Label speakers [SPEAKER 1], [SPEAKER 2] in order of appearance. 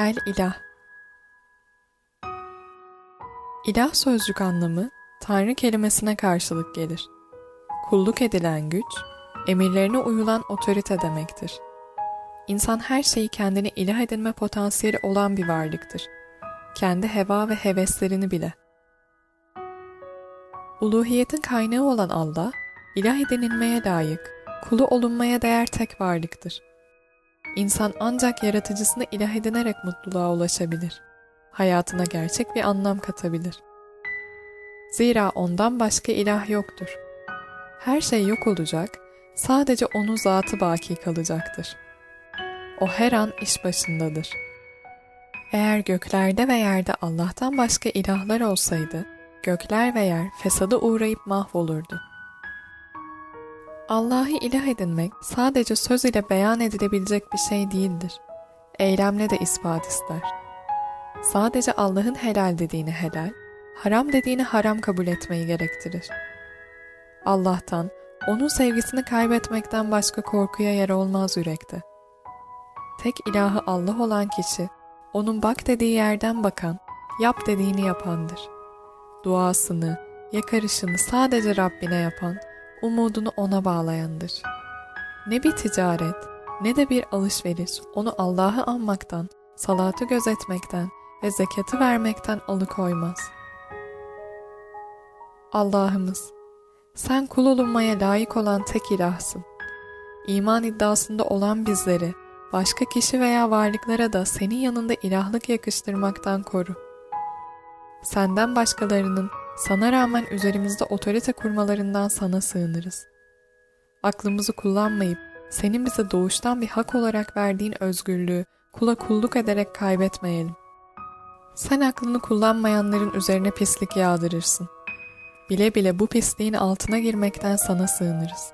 [SPEAKER 1] El İlah İlah sözcük anlamı Tanrı kelimesine karşılık gelir. Kulluk edilen güç, emirlerine uyulan otorite demektir. İnsan her şeyi kendine ilah edinme potansiyeli olan bir varlıktır. Kendi heva ve heveslerini bile. Uluhiyetin kaynağı olan Allah, ilah edinilmeye layık, kulu olunmaya değer tek varlıktır. İnsan ancak yaratıcısını ilah edinerek mutluluğa ulaşabilir. Hayatına gerçek bir anlam katabilir. Zira ondan başka ilah yoktur. Her şey yok olacak, sadece onun zatı baki kalacaktır. O her an iş başındadır. Eğer göklerde ve yerde Allah'tan başka ilahlar olsaydı, gökler ve yer fesada uğrayıp mahvolurdu. Allah'ı ilah edinmek sadece söz ile beyan edilebilecek bir şey değildir. Eylemle de ispat ister. Sadece Allah'ın helal dediğini helal, haram dediğini haram kabul etmeyi gerektirir. Allah'tan, onun sevgisini kaybetmekten başka korkuya yer olmaz yürekte. Tek ilahı Allah olan kişi, onun bak dediği yerden bakan, yap dediğini yapandır. Duasını, yakarışını sadece Rabbine yapan, umudunu ona bağlayandır. Ne bir ticaret, ne de bir alışveriş onu Allah'ı anmaktan, salatı gözetmekten ve zekatı vermekten alıkoymaz. Allah'ımız, sen kul olunmaya layık olan tek ilahsın. İman iddiasında olan bizleri, başka kişi veya varlıklara da senin yanında ilahlık yakıştırmaktan koru. Senden başkalarının sana rağmen üzerimizde otorite kurmalarından sana sığınırız. Aklımızı kullanmayıp senin bize doğuştan bir hak olarak verdiğin özgürlüğü kula kulluk ederek kaybetmeyelim. Sen aklını kullanmayanların üzerine pislik yağdırırsın. Bile bile bu pisliğin altına girmekten sana sığınırız.